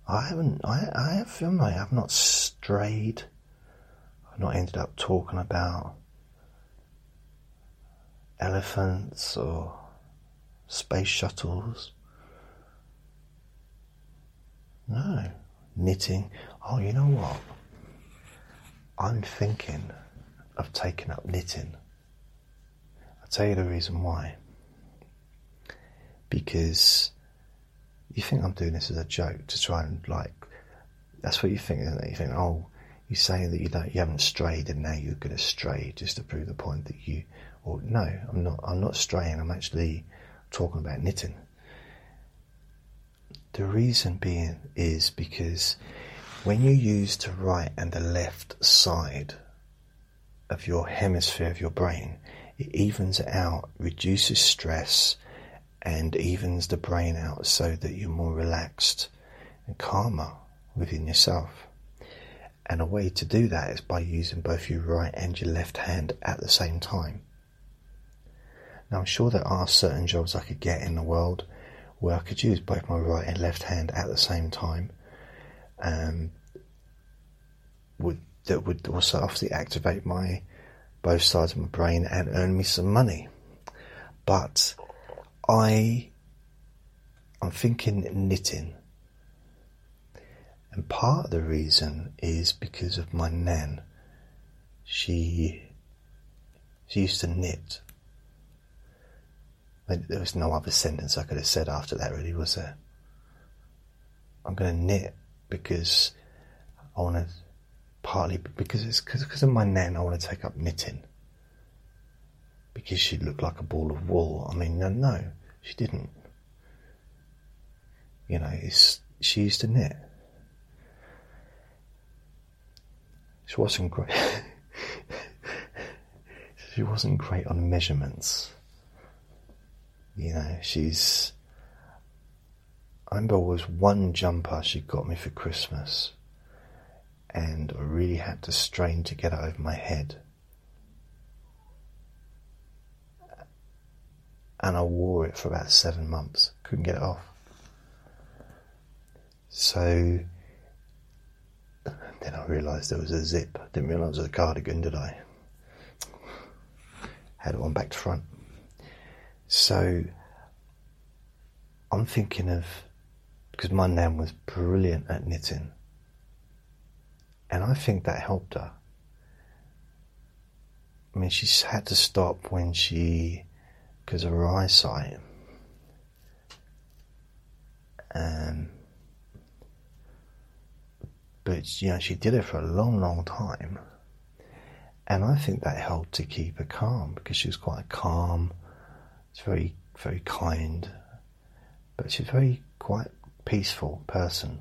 I haven't, I, I have, I have not strayed. I've not ended up talking about elephants or space shuttles. No, knitting. Oh, you know what? I'm thinking of taking up knitting. I'll tell you the reason why. Because you think I'm doing this as a joke to try and like that's what you think, isn't it? You think, oh, you're saying that you don't you haven't strayed and now you're gonna stray just to prove the point that you or no, I'm not. I'm not straying. I'm actually talking about knitting. The reason being is because when you use the right and the left side of your hemisphere of your brain, it evens out, reduces stress, and evens the brain out so that you're more relaxed and calmer within yourself. And a way to do that is by using both your right and your left hand at the same time. Now, I'm sure there are certain jobs I could get in the world where I could use both my right and left hand at the same time. Um, would that would also obviously activate my both sides of my brain and earn me some money. But I I'm thinking knitting. And part of the reason is because of my nan. She she used to knit there was no other sentence I could have said after that, really, was there? I'm going to knit because I want to, partly because it's because of my nan, I want to take up knitting. Because she looked like a ball of wool. I mean, no, no she didn't. You know, she used to knit. She wasn't great. (laughs) she wasn't great on measurements. You know, she's. I remember was one jumper she got me for Christmas, and I really had to strain to get it over my head. And I wore it for about seven months, couldn't get it off. So then I realised there was a zip. Didn't realise it was a cardigan, did I? Had it on back to front. So I'm thinking of because my nan was brilliant at knitting, and I think that helped her. I mean, she had to stop when she, because of her eyesight. Um, but you know, she did it for a long, long time, and I think that helped to keep her calm because she was quite calm. Very, very kind, but she's a very quite peaceful person.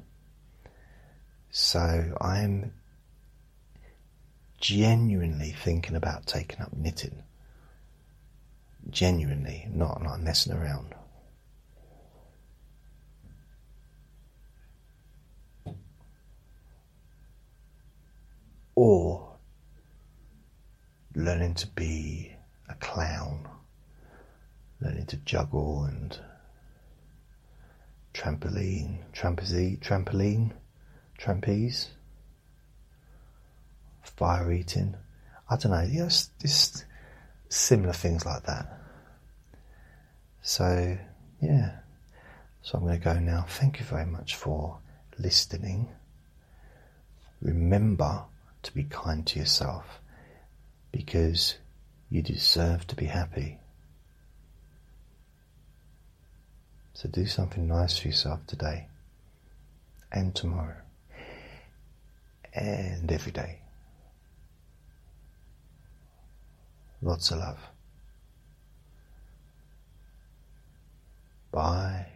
So I'm genuinely thinking about taking up knitting. Genuinely, not like messing around. Or learning to be a clown, learning to juggle and trampoline, trampoline, trampoline, trapeze, fire eating. I don't know. Yes, just similar things like that. So yeah. So I'm going to go now. Thank you very much for listening. Remember to be kind to yourself because you deserve to be happy. So do something nice for yourself today and tomorrow and every day. Lots of love. Bye.